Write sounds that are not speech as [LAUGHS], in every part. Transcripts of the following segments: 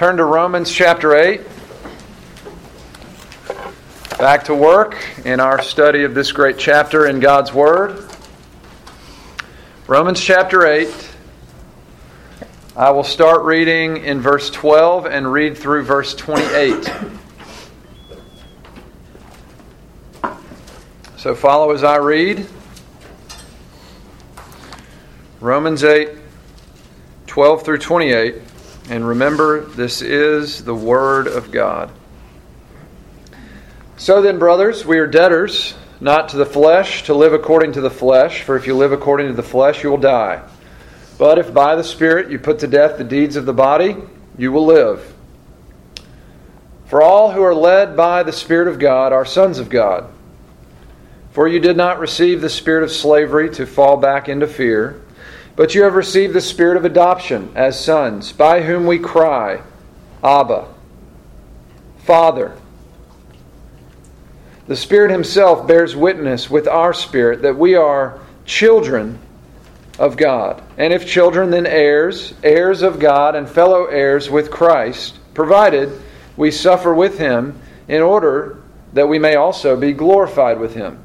turn to Romans chapter 8. Back to work in our study of this great chapter in God's Word. Romans chapter 8. I will start reading in verse 12 and read through verse 28. So follow as I read. Romans 8, 12 through 28. And remember, this is the Word of God. So then, brothers, we are debtors, not to the flesh, to live according to the flesh, for if you live according to the flesh, you will die. But if by the Spirit you put to death the deeds of the body, you will live. For all who are led by the Spirit of God are sons of God. For you did not receive the spirit of slavery to fall back into fear but you have received the spirit of adoption as sons, by whom we cry, Abba, Father. The Spirit Himself bears witness with our spirit that we are children of God. And if children, then heirs, heirs of God, and fellow heirs with Christ, provided we suffer with Him in order that we may also be glorified with Him.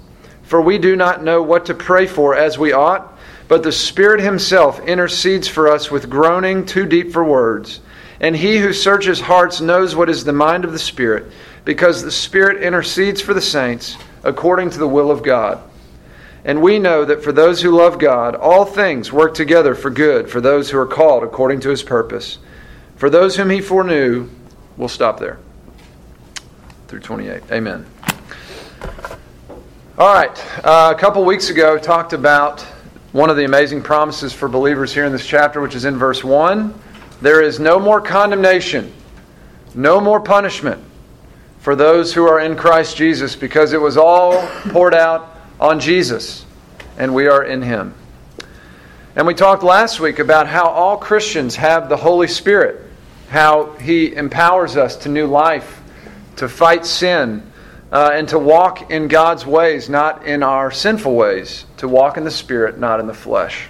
For we do not know what to pray for as we ought, but the Spirit Himself intercedes for us with groaning too deep for words. And He who searches hearts knows what is the mind of the Spirit, because the Spirit intercedes for the saints according to the will of God. And we know that for those who love God, all things work together for good for those who are called according to His purpose. For those whom He foreknew, we'll stop there. Through 28. Amen. All right. Uh, a couple weeks ago, talked about one of the amazing promises for believers here in this chapter, which is in verse 1. There is no more condemnation, no more punishment for those who are in Christ Jesus, because it was all poured out on Jesus, and we are in Him. And we talked last week about how all Christians have the Holy Spirit, how He empowers us to new life, to fight sin, uh, and to walk in God's ways, not in our sinful ways, to walk in the Spirit, not in the flesh.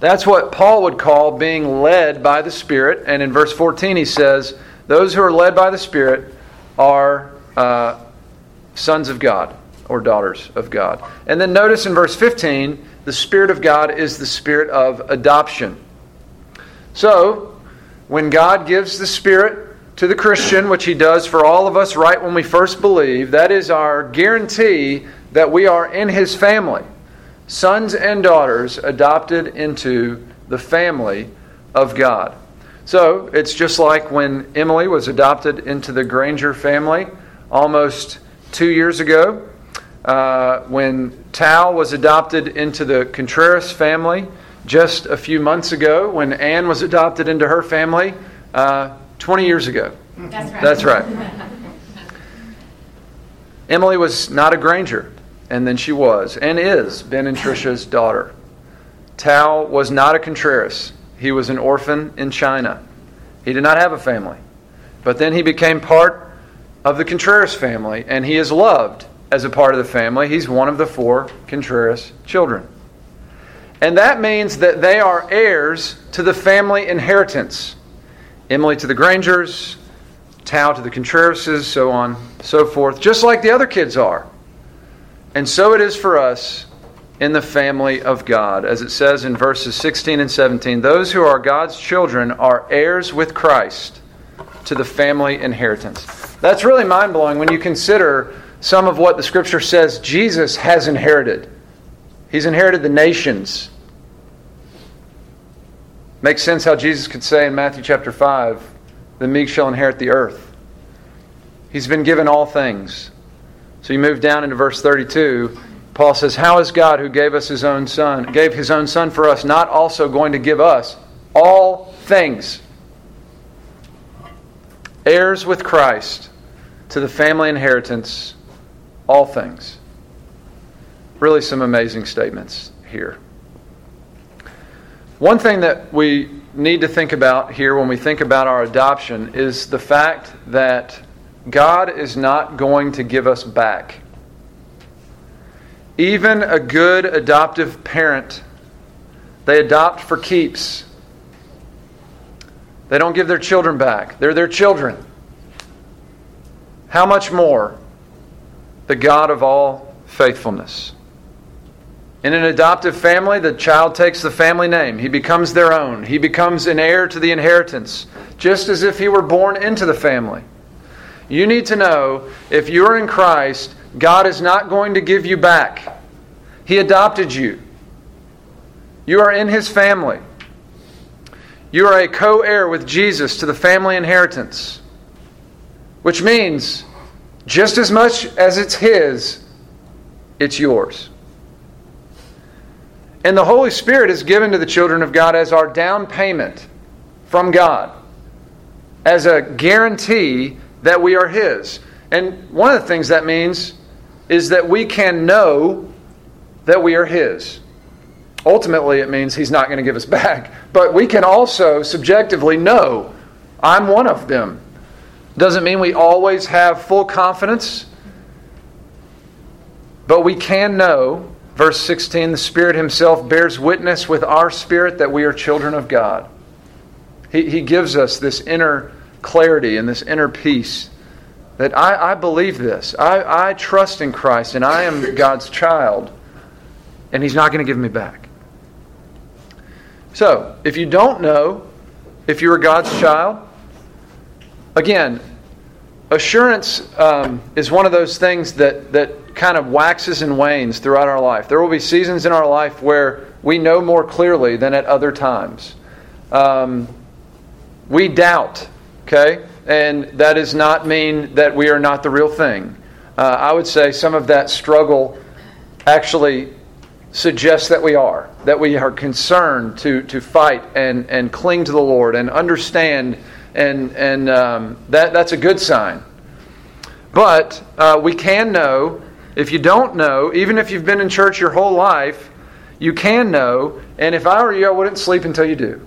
That's what Paul would call being led by the Spirit. And in verse 14, he says, Those who are led by the Spirit are uh, sons of God or daughters of God. And then notice in verse 15, the Spirit of God is the Spirit of adoption. So, when God gives the Spirit to the Christian, which he does for all of us right when we first believe, that is our guarantee that we are in his family. Sons and daughters adopted into the family of God. So it's just like when Emily was adopted into the Granger family almost two years ago, uh, when Tao was adopted into the Contreras family just a few months ago, when Anne was adopted into her family. Uh, 20 years ago. That's right. That's right. Emily was not a Granger, and then she was and is Ben and Trisha's daughter. Tao was not a Contreras. He was an orphan in China. He did not have a family. But then he became part of the Contreras family, and he is loved as a part of the family. He's one of the four Contreras children. And that means that they are heirs to the family inheritance. Emily to the Grangers, Tao to the Contrerases, so on, so forth, just like the other kids are. And so it is for us in the family of God. As it says in verses 16 and 17, those who are God's children are heirs with Christ to the family inheritance. That's really mind blowing when you consider some of what the scripture says Jesus has inherited. He's inherited the nations. Makes sense how Jesus could say in Matthew chapter 5, the meek shall inherit the earth. He's been given all things. So you move down into verse 32. Paul says, How is God who gave us his own son, gave his own son for us, not also going to give us all things? Heirs with Christ to the family inheritance, all things. Really, some amazing statements here. One thing that we need to think about here when we think about our adoption is the fact that God is not going to give us back. Even a good adoptive parent, they adopt for keeps. They don't give their children back, they're their children. How much more the God of all faithfulness? In an adoptive family, the child takes the family name. He becomes their own. He becomes an heir to the inheritance, just as if he were born into the family. You need to know if you're in Christ, God is not going to give you back. He adopted you. You are in his family. You are a co heir with Jesus to the family inheritance, which means just as much as it's his, it's yours. And the Holy Spirit is given to the children of God as our down payment from God, as a guarantee that we are His. And one of the things that means is that we can know that we are His. Ultimately, it means He's not going to give us [LAUGHS] back. But we can also subjectively know I'm one of them. Doesn't mean we always have full confidence, but we can know Verse 16 The Spirit Himself bears witness with our spirit that we are children of God. He, he gives us this inner clarity and this inner peace that I, I believe this. I, I trust in Christ and I am God's child, and He's not going to give me back. So, if you don't know if you are God's child, again, assurance um, is one of those things that, that kind of waxes and wanes throughout our life. There will be seasons in our life where we know more clearly than at other times. Um, we doubt, okay? And that does not mean that we are not the real thing. Uh, I would say some of that struggle actually suggests that we are, that we are concerned to, to fight and, and cling to the Lord and understand, and, and um, that, that's a good sign. But uh, we can know if you don't know, even if you've been in church your whole life, you can know. And if I were you, I wouldn't sleep until you do.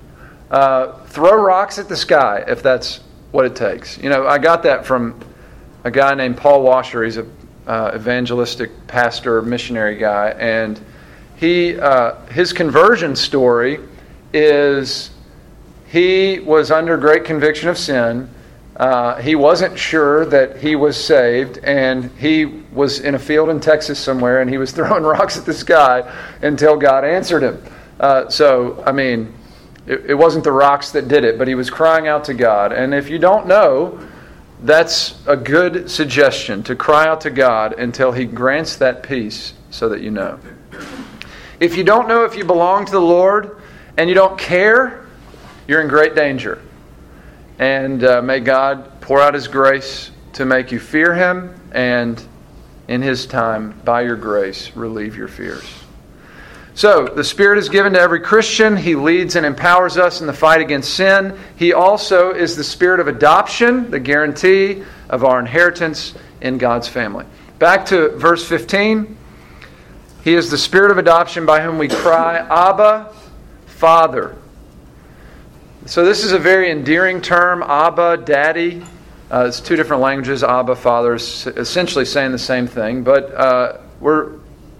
Uh, throw rocks at the sky if that's what it takes. You know, I got that from a guy named Paul Washer. He's a uh, evangelistic pastor, missionary guy, and he uh, his conversion story is he was under great conviction of sin uh, he wasn't sure that he was saved, and he was in a field in Texas somewhere, and he was [LAUGHS] throwing rocks at the sky until God answered him. Uh, so, I mean, it, it wasn't the rocks that did it, but he was crying out to God. And if you don't know, that's a good suggestion to cry out to God until He grants that peace so that you know. If you don't know if you belong to the Lord and you don't care, you're in great danger. And uh, may God pour out His grace to make you fear Him and, in His time, by your grace, relieve your fears. So, the Spirit is given to every Christian. He leads and empowers us in the fight against sin. He also is the Spirit of adoption, the guarantee of our inheritance in God's family. Back to verse 15. He is the Spirit of adoption by whom we cry, Abba, Father. So, this is a very endearing term, Abba, Daddy. Uh, it's two different languages, Abba, Father, essentially saying the same thing. But uh, we're,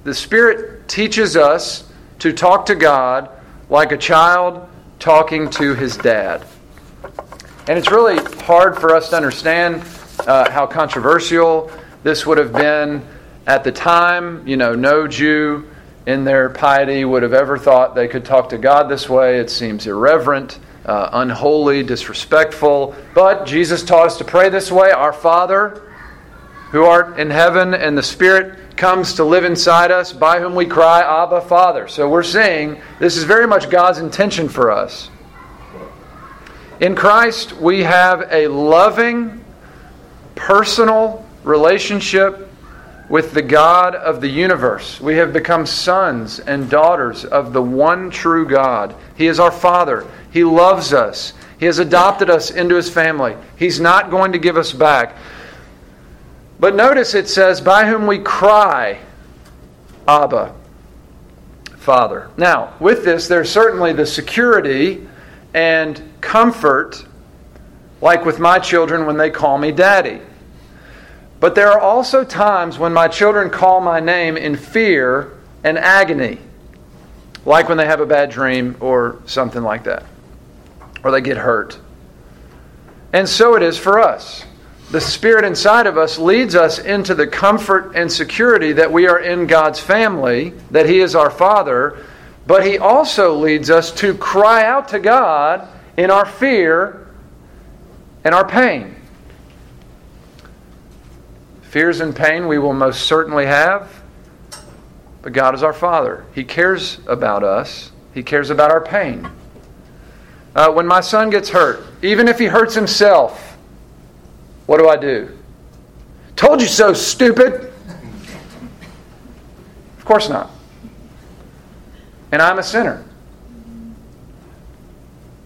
the Spirit teaches us to talk to God like a child talking to his dad. And it's really hard for us to understand uh, how controversial this would have been at the time. You know, no Jew in their piety would have ever thought they could talk to God this way. It seems irreverent. Uh, unholy, disrespectful. But Jesus taught us to pray this way Our Father, who art in heaven, and the Spirit comes to live inside us, by whom we cry, Abba, Father. So we're saying this is very much God's intention for us. In Christ, we have a loving, personal relationship with the God of the universe. We have become sons and daughters of the one true God. He is our Father. He loves us. He has adopted us into His family. He's not going to give us back. But notice it says, by whom we cry, Abba, Father. Now, with this, there's certainly the security and comfort, like with my children when they call me daddy. But there are also times when my children call my name in fear and agony, like when they have a bad dream or something like that, or they get hurt. And so it is for us. The Spirit inside of us leads us into the comfort and security that we are in God's family, that He is our Father, but He also leads us to cry out to God in our fear and our pain. Fears and pain we will most certainly have, but God is our Father. He cares about us, He cares about our pain. Uh, when my son gets hurt, even if he hurts himself, what do I do? Told you so, stupid! Of course not. And I'm a sinner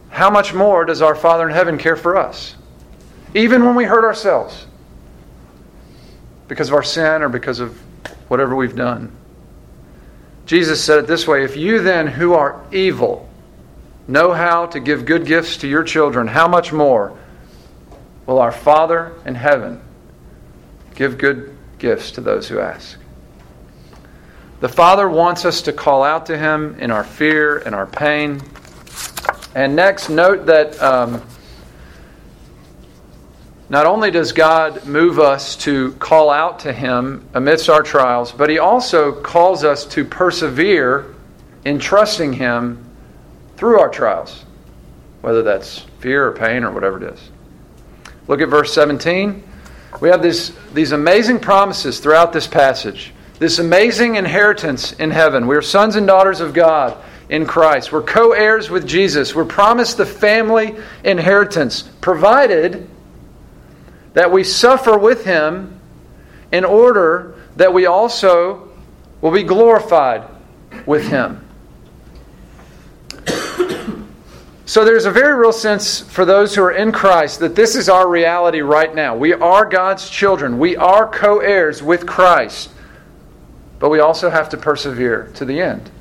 how much more does our Father in heaven care for us? Even when we hurt ourselves because of our sin or because of whatever we've done. Jesus said it this way If you then, who are evil, know how to give good gifts to your children, how much more will our Father in heaven give good gifts to those who ask? The Father wants us to call out to Him in our fear and our pain. And next, note that um, not only does God move us to call out to Him amidst our trials, but He also calls us to persevere in trusting Him through our trials, whether that's fear or pain or whatever it is. Look at verse 17. We have this, these amazing promises throughout this passage, this amazing inheritance in heaven. We are sons and daughters of God in Christ. We're co heirs with Jesus. We're promised the family inheritance, provided that we suffer with Him in order that we also will be glorified with Him. So there's a very real sense for those who are in Christ that this is our reality right now. We are God's children. We are co heirs with Christ. But we also have to persevere to the end.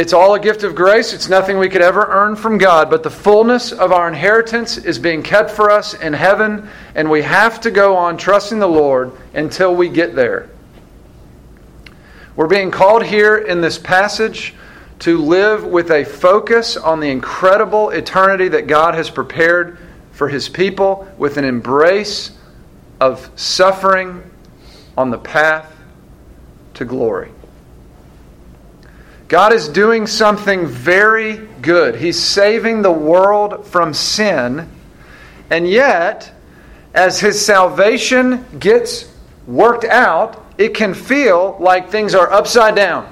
It's all a gift of grace. It's nothing we could ever earn from God, but the fullness of our inheritance is being kept for us in heaven, and we have to go on trusting the Lord until we get there. We're being called here in this passage to live with a focus on the incredible eternity that God has prepared for His people, with an embrace of suffering on the path to glory. God is doing something very good. He's saving the world from sin. And yet, as his salvation gets worked out, it can feel like things are upside down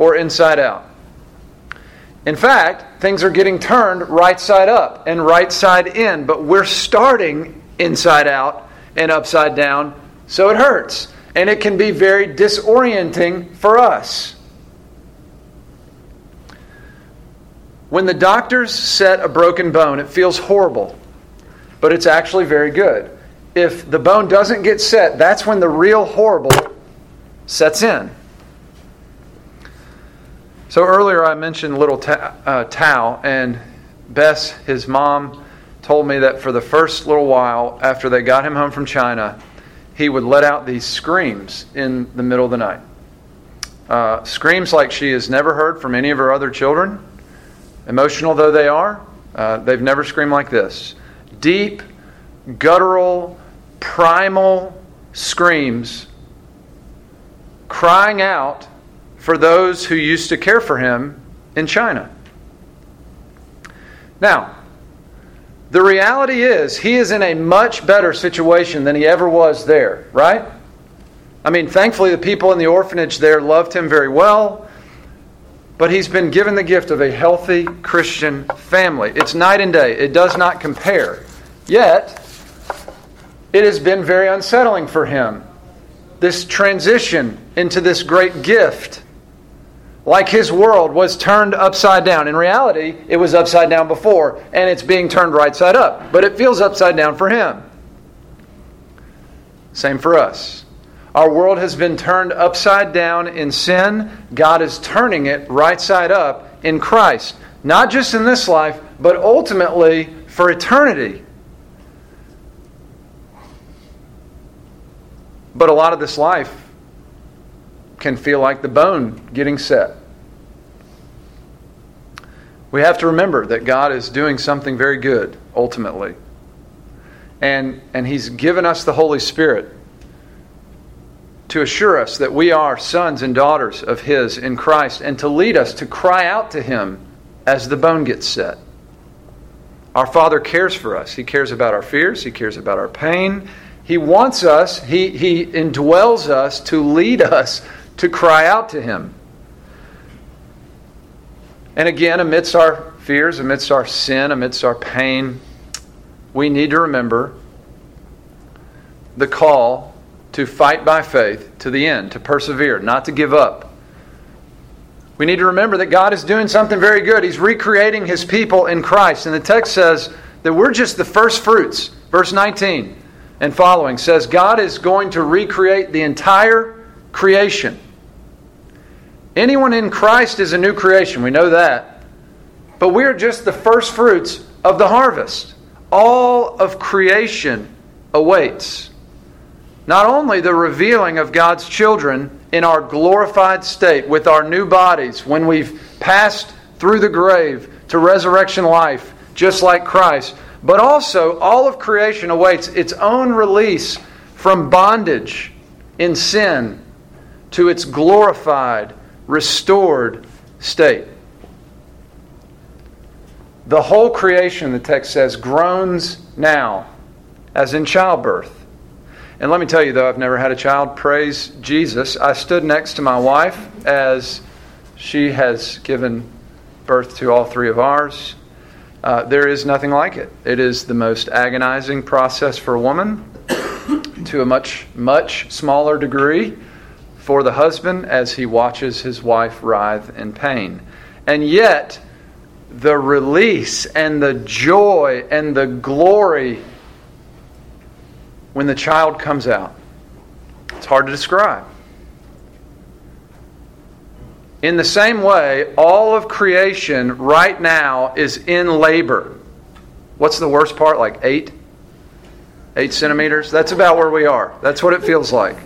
or inside out. In fact, things are getting turned right side up and right side in, but we're starting inside out and upside down, so it hurts. And it can be very disorienting for us. When the doctors set a broken bone, it feels horrible, but it's actually very good. If the bone doesn't get set, that's when the real horrible sets in. So earlier I mentioned little uh, Tao, and Bess, his mom, told me that for the first little while after they got him home from China, he would let out these screams in the middle of the night. Uh, screams like she has never heard from any of her other children. Emotional though they are, uh, they've never screamed like this. Deep, guttural, primal screams crying out for those who used to care for him in China. Now, the reality is, he is in a much better situation than he ever was there, right? I mean, thankfully, the people in the orphanage there loved him very well, but he's been given the gift of a healthy Christian family. It's night and day, it does not compare. Yet, it has been very unsettling for him. This transition into this great gift like his world was turned upside down. In reality, it was upside down before, and it's being turned right side up. But it feels upside down for him. Same for us. Our world has been turned upside down in sin. God is turning it right side up in Christ. Not just in this life, but ultimately for eternity. But a lot of this life can feel like the bone getting set. We have to remember that God is doing something very good, ultimately. And, and He's given us the Holy Spirit to assure us that we are sons and daughters of His in Christ and to lead us to cry out to Him as the bone gets set. Our Father cares for us. He cares about our fears, He cares about our pain. He wants us, He, he indwells us to lead us to cry out to Him. And again, amidst our fears, amidst our sin, amidst our pain, we need to remember the call to fight by faith to the end, to persevere, not to give up. We need to remember that God is doing something very good. He's recreating His people in Christ. And the text says that we're just the first fruits. Verse 19 and following says God is going to recreate the entire creation. Anyone in Christ is a new creation. We know that. But we are just the first fruits of the harvest. All of creation awaits. Not only the revealing of God's children in our glorified state with our new bodies when we've passed through the grave to resurrection life, just like Christ, but also all of creation awaits its own release from bondage in sin to its glorified restored state. The whole creation, the text says, groans now, as in childbirth. And let me tell you, though, I've never had a child. Praise Jesus. I stood next to my wife as she has given birth to all three of ours. Uh, there is nothing like it. It is the most agonizing process for a woman [COUGHS] to a much, much smaller degree for the husband as he watches his wife writhe in pain. And yet, the release and the joy and the glory when the child comes out, it's hard to describe. In the same way, all of creation right now is in labor. What's the worst part? Like eight? Eight centimeters? That's about where we are. That's what it feels like.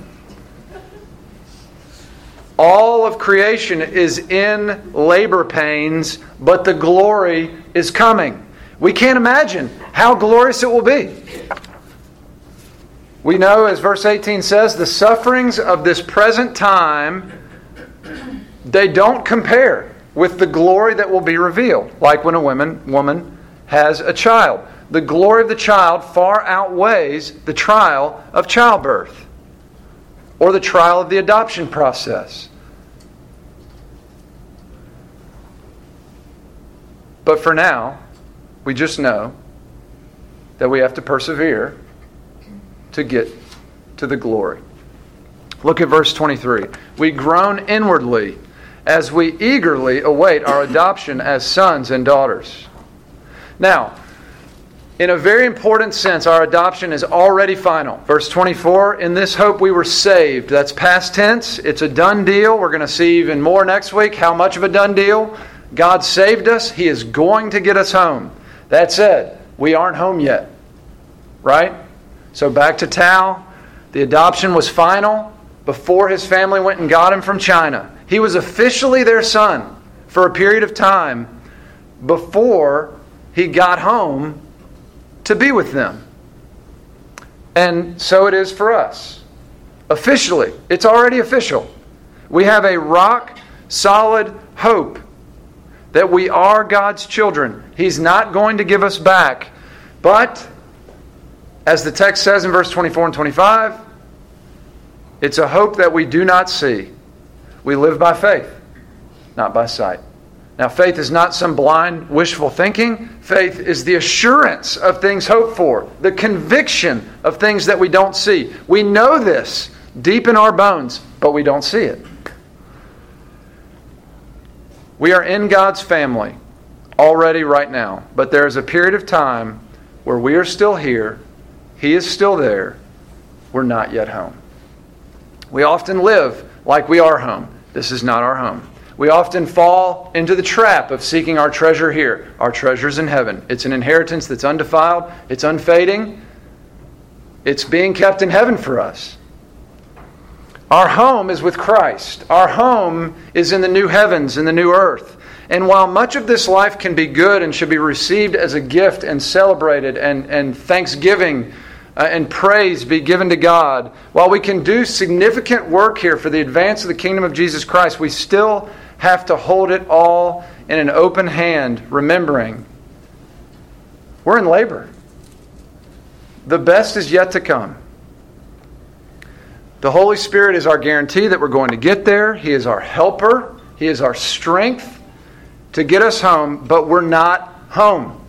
All of creation is in labor pains, but the glory is coming. We can't imagine how glorious it will be. We know, as verse 18 says, the sufferings of this present time, they don't compare with the glory that will be revealed, like when a woman, woman has a child. The glory of the child far outweighs the trial of childbirth or the trial of the adoption process. But for now, we just know that we have to persevere to get to the glory. Look at verse 23. We groan inwardly as we eagerly await our adoption as sons and daughters. Now, in a very important sense, our adoption is already final. Verse 24, in this hope we were saved. That's past tense. It's a done deal. We're going to see even more next week. How much of a done deal? God saved us. He is going to get us home. That said, we aren't home yet. Right? So back to Tao. The adoption was final before his family went and got him from China. He was officially their son for a period of time before he got home to be with them. And so it is for us. Officially, it's already official. We have a rock solid hope that we are God's children. He's not going to give us back. But, as the text says in verse 24 and 25, it's a hope that we do not see. We live by faith, not by sight. Now, faith is not some blind, wishful thinking. Faith is the assurance of things hoped for, the conviction of things that we don't see. We know this deep in our bones, but we don't see it. We are in God's family already right now, but there is a period of time where we are still here, He is still there, we're not yet home. We often live like we are home. This is not our home. We often fall into the trap of seeking our treasure here. Our treasure's in heaven. It's an inheritance that's undefiled, it's unfading, it's being kept in heaven for us. Our home is with Christ. Our home is in the new heavens and the new earth. And while much of this life can be good and should be received as a gift and celebrated and, and thanksgiving Uh, and praise be given to God, while we can do significant work here for the advance of the kingdom of Jesus Christ, we still have to hold it all in an open hand, remembering we're in labor. The best is yet to come. The Holy Spirit is our guarantee that we're going to get there. He is our helper, He is our strength to get us home, but we're not home.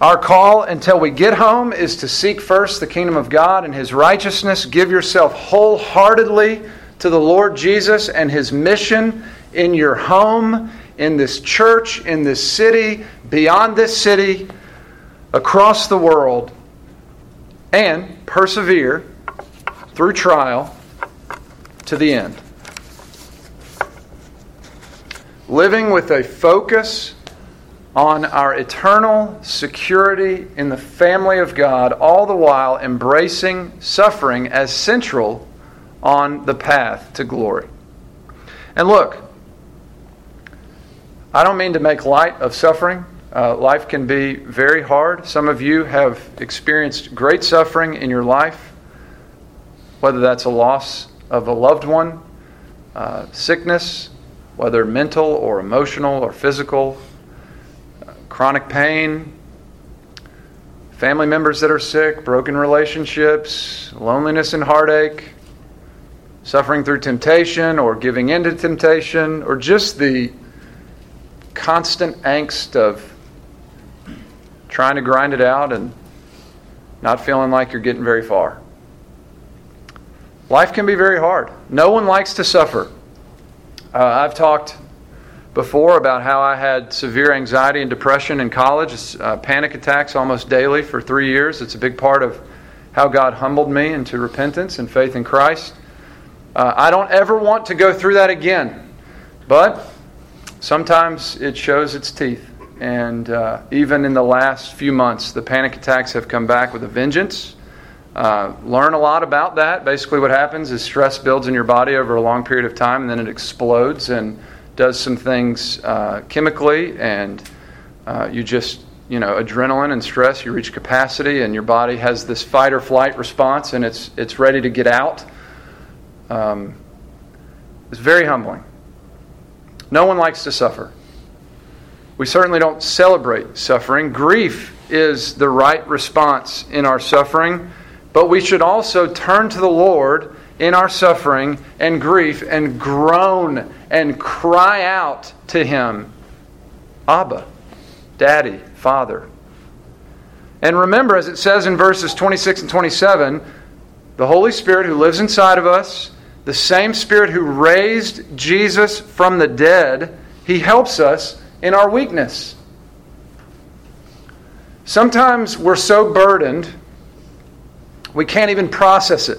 Our call until we get home is to seek first the kingdom of God and His righteousness. Give yourself wholeheartedly to the Lord Jesus and His mission in your home, in this church, in this city, beyond this city, across the world, and persevere through trial to the end. Living with a focus on our eternal security in the family of God, all the while embracing suffering as central on the path to glory. And look, I don't mean to make light of suffering. Uh, life can be very hard. Some of you have experienced great suffering in your life, whether that's a loss of a loved one, uh, sickness, whether mental or emotional or physical, chronic pain, family members that are sick, broken relationships, loneliness and heartache, suffering through temptation or giving in to temptation, or just the constant angst of trying to grind it out and not feeling like you're getting very far. Life can be very hard. No one likes to suffer. Uh, I've talked before about how I had severe anxiety and depression in college, uh, panic attacks almost daily for three years. It's a big part of how God humbled me into repentance and faith in Christ. Uh, I don't ever want to go through that again, but sometimes it shows its teeth. And uh, even in the last few months, the panic attacks have come back with a vengeance. Uh, learn a lot about that. Basically, what happens is stress builds in your body over a long period of time, and then it explodes. And does some things uh, chemically, and uh, you just, you know, adrenaline and stress, you reach capacity, and your body has this fight or flight response, and it's, it's ready to get out. Um, it's very humbling. No one likes to suffer. We certainly don't celebrate suffering. Grief is the right response in our suffering, but we should also turn to the Lord in our suffering and grief and groan and cry out to Him Abba, Daddy, Father. And remember, as it says in verses 26 and 27, the Holy Spirit who lives inside of us, the same Spirit who raised Jesus from the dead, He helps us in our weakness. Sometimes we're so burdened, we can't even process it.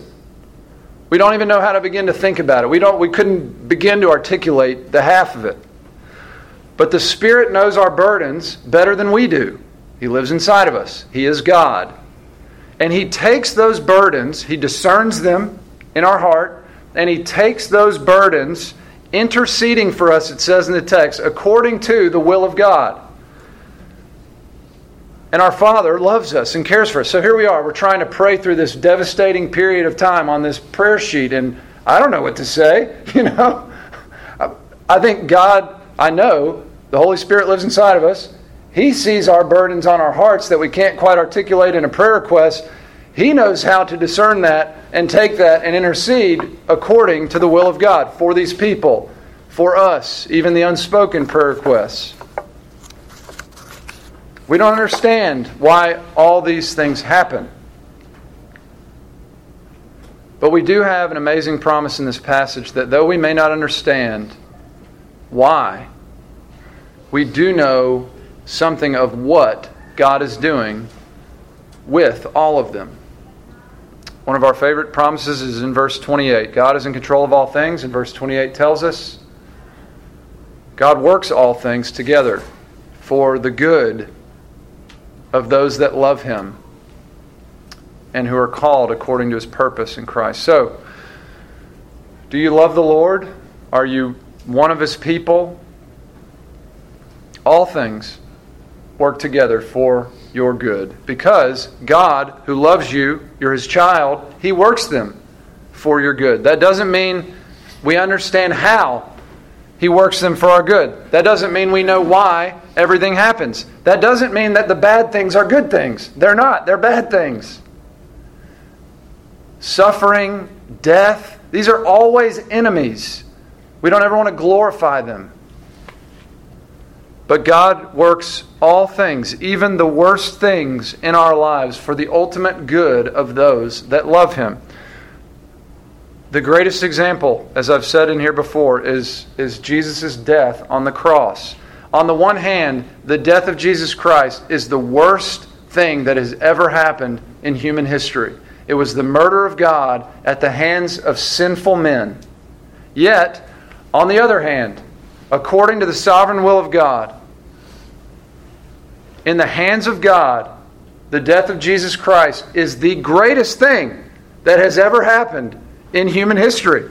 We don't even know how to begin to think about it. We, don't, we couldn't begin to articulate the half of it. But the Spirit knows our burdens better than we do. He lives inside of us, He is God. And He takes those burdens, He discerns them in our heart, and He takes those burdens, interceding for us, it says in the text, according to the will of God. And our Father loves us and cares for us. So here we are. We're trying to pray through this devastating period of time on this prayer sheet, and I don't know what to say. [LAUGHS] You know, I think God, I know, The Holy Spirit lives inside of us. He sees our burdens on our hearts that we can't quite articulate in a prayer request. He knows how to discern that and take that and intercede according to the will of God for these people, for us, even the unspoken prayer requests. We don't understand why all these things happen. But we do have an amazing promise in this passage that though we may not understand why, we do know something of what God is doing with all of them. One of our favorite promises is in verse 28. God is in control of all things, and verse 28 tells us God works all things together for the good of those that love Him and who are called according to his purpose in Christ. So, do you love the Lord? Are you one of his people? All things work together for your good because God, who loves you, you're his child, he works them for your good. That doesn't mean we understand how he works them for our good. That doesn't mean we know why everything happens. That doesn't mean that the bad things are good things. They're not, they're bad things suffering, death. These are always enemies. We don't ever want to glorify them. But God works all things, even the worst things in our lives, for the ultimate good of those that love Him. The greatest example, as I've said in here before, is, is Jesus' death on the cross. On the one hand, the death of Jesus Christ is the worst thing that has ever happened in human history. It was the murder of God at the hands of sinful men. Yet, on the other hand, according to the sovereign will of God, in the hands of God, the death of Jesus Christ is the greatest thing that has ever happened in human history.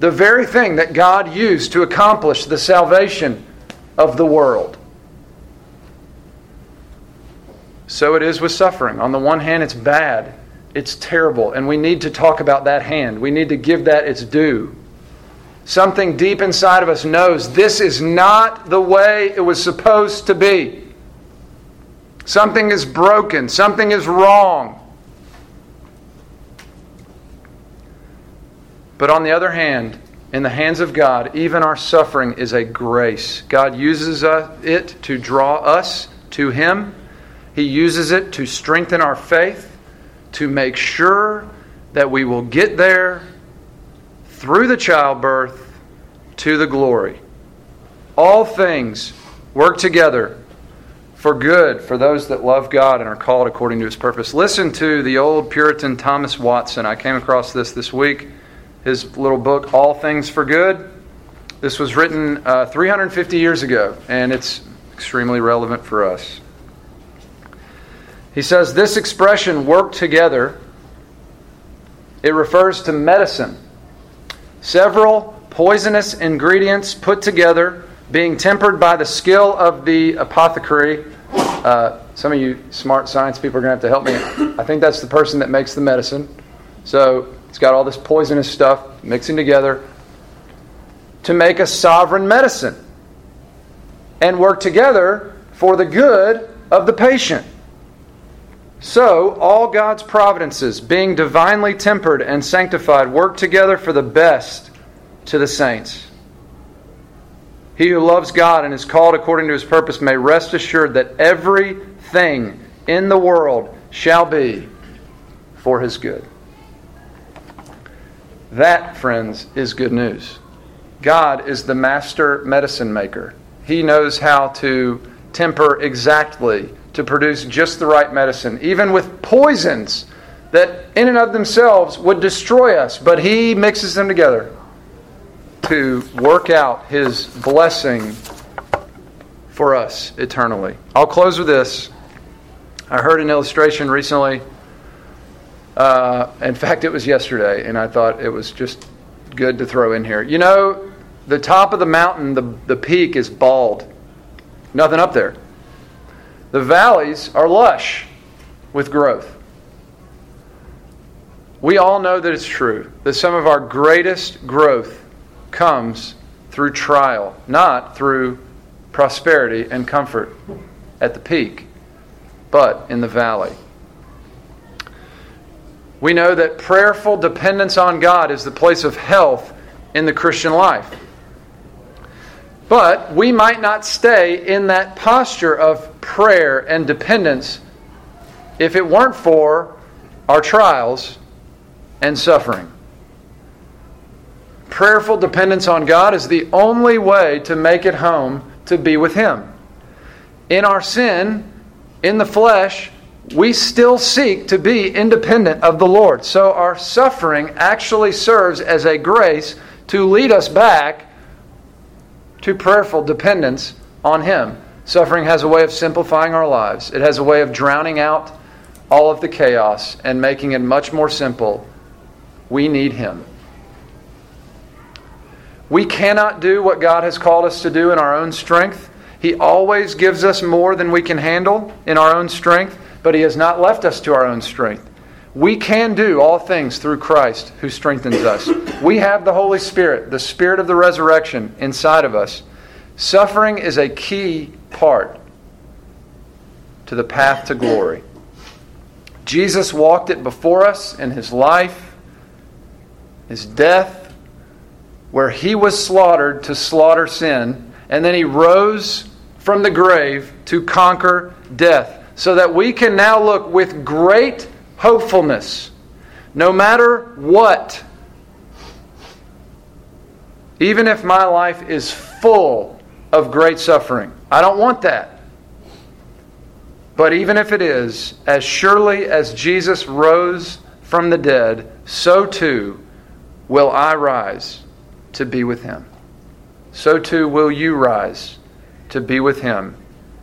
The very thing that God used to accomplish the salvation of the world. So it is with suffering. On the one hand, it's bad it's terrible. And we need to talk about that hand. We need to give that its due. Something deep inside of us knows this is not the way it was supposed to be. Something is broken, something is wrong. But on the other hand, in the hands of God, even our suffering is a grace. God uses uh, it to draw us to Him, He uses it to strengthen our faith to make sure that we will get there through the childbirth to the glory. All things work together for good for those that love God and are called according to his purpose. Listen to the old Puritan Thomas Watson. I came across this this week. His little book, All Things for Good. This was written uh, 350 years ago, and it's extremely relevant for us. He says this expression, work together, it refers to medicine. Several poisonous ingredients put together, being tempered by the skill of the apothecary. Uh, some of you smart science people are going to have to help me. I think that's the person that makes the medicine. So it's got all this poisonous stuff mixing together to make a sovereign medicine and work together for the good of the patient. So, all God's providences, being divinely tempered and sanctified, work together for the best to the saints. He who loves God and is called according to his purpose may rest assured that everything in the world shall be for his good. That, friends, is good news. God is the master medicine maker. He knows how to temper exactly to produce just the right medicine, even with poisons that in and of themselves would destroy us. But He mixes them together to work out His blessing for us eternally. I'll close with this. I heard an illustration recently. Uh, in fact, it was yesterday, and I thought it was just good to throw in here. You know, the top of the mountain, the, the peak is bald, nothing up there. The valleys are lush with growth. We all know that it's true that some of our greatest growth comes through trial, not through prosperity and comfort at the peak, but in the valley. We know that prayerful dependence on God is the place of health in the Christian life. But we might not stay in that posture of prayer and dependence if it weren't for our trials and suffering. Prayerful dependence on God is the only way to make it home to be with Him. In our sin, in the flesh, we still seek to be independent of the Lord. So our suffering actually serves as a grace to lead us back to prayerful dependence on Him. Suffering has a way of simplifying our lives, it has a way of drowning out all of the chaos and making it much more simple. We need Him. We cannot do what God has called us to do in our own strength. He always gives us more than we can handle in our own strength, but He has not left us to our own strength. We can do all things through Christ who strengthens us. We have the Holy Spirit, the Spirit of the resurrection inside of us. Suffering is a key part to the path to glory. Jesus walked it before us in his life, his death, where he was slaughtered to slaughter sin, and then he rose from the grave to conquer death, so that we can now look with great hopefulness. No matter what, even if my life is full of great suffering, I don't want that. But even if it is, as surely as Jesus rose from the dead, so too will I rise to be with him. So too will you rise to be with him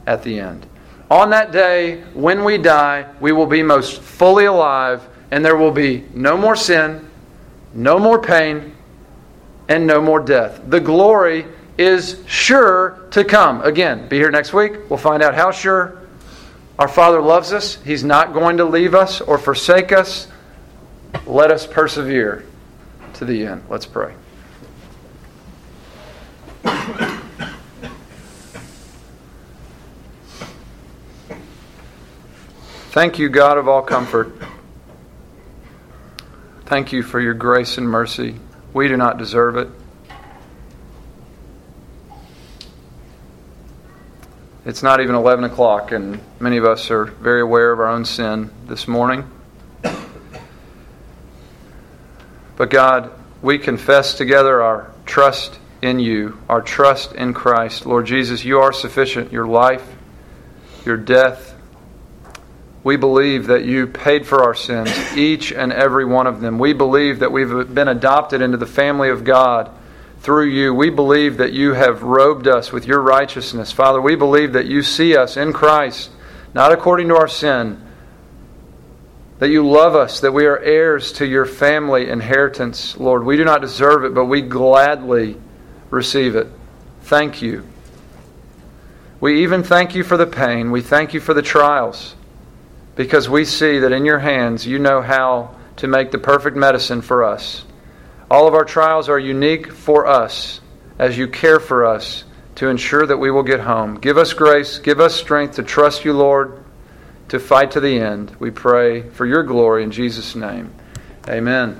at the end. On that day, when we die, we will be most fully alive, and there will be no more sin, no more pain, and no more death. The glory is sure to come. Again, be here next week. We'll find out how sure. Our Father loves us, He's not going to leave us or forsake us. Let us persevere to the end. Let's pray. Thank you, God of all comfort. Thank you for your grace and mercy. We do not deserve it. It's not even 11 o'clock, and many of us are very aware of our own sin this morning. But God, we confess together our trust in you, our trust in Christ. Lord Jesus, you are sufficient. Your life, your death, we believe that you paid for our sins, each and every one of them. We believe that we've been adopted into the family of God through you. We believe that you have robed us with your righteousness. Father, we believe that you see us in Christ, not according to our sin, that you love us, that we are heirs to your family inheritance, Lord. We do not deserve it, but we gladly receive it. Thank you. We even thank you for the pain. We thank you for the trials because we see that in your hands you know how to make the perfect medicine for us. All of our trials are unique for us as you care for us to ensure that we will get home. Give us grace, give us strength to trust you, Lord, to fight to the end. We pray for your glory in Jesus' name. Amen.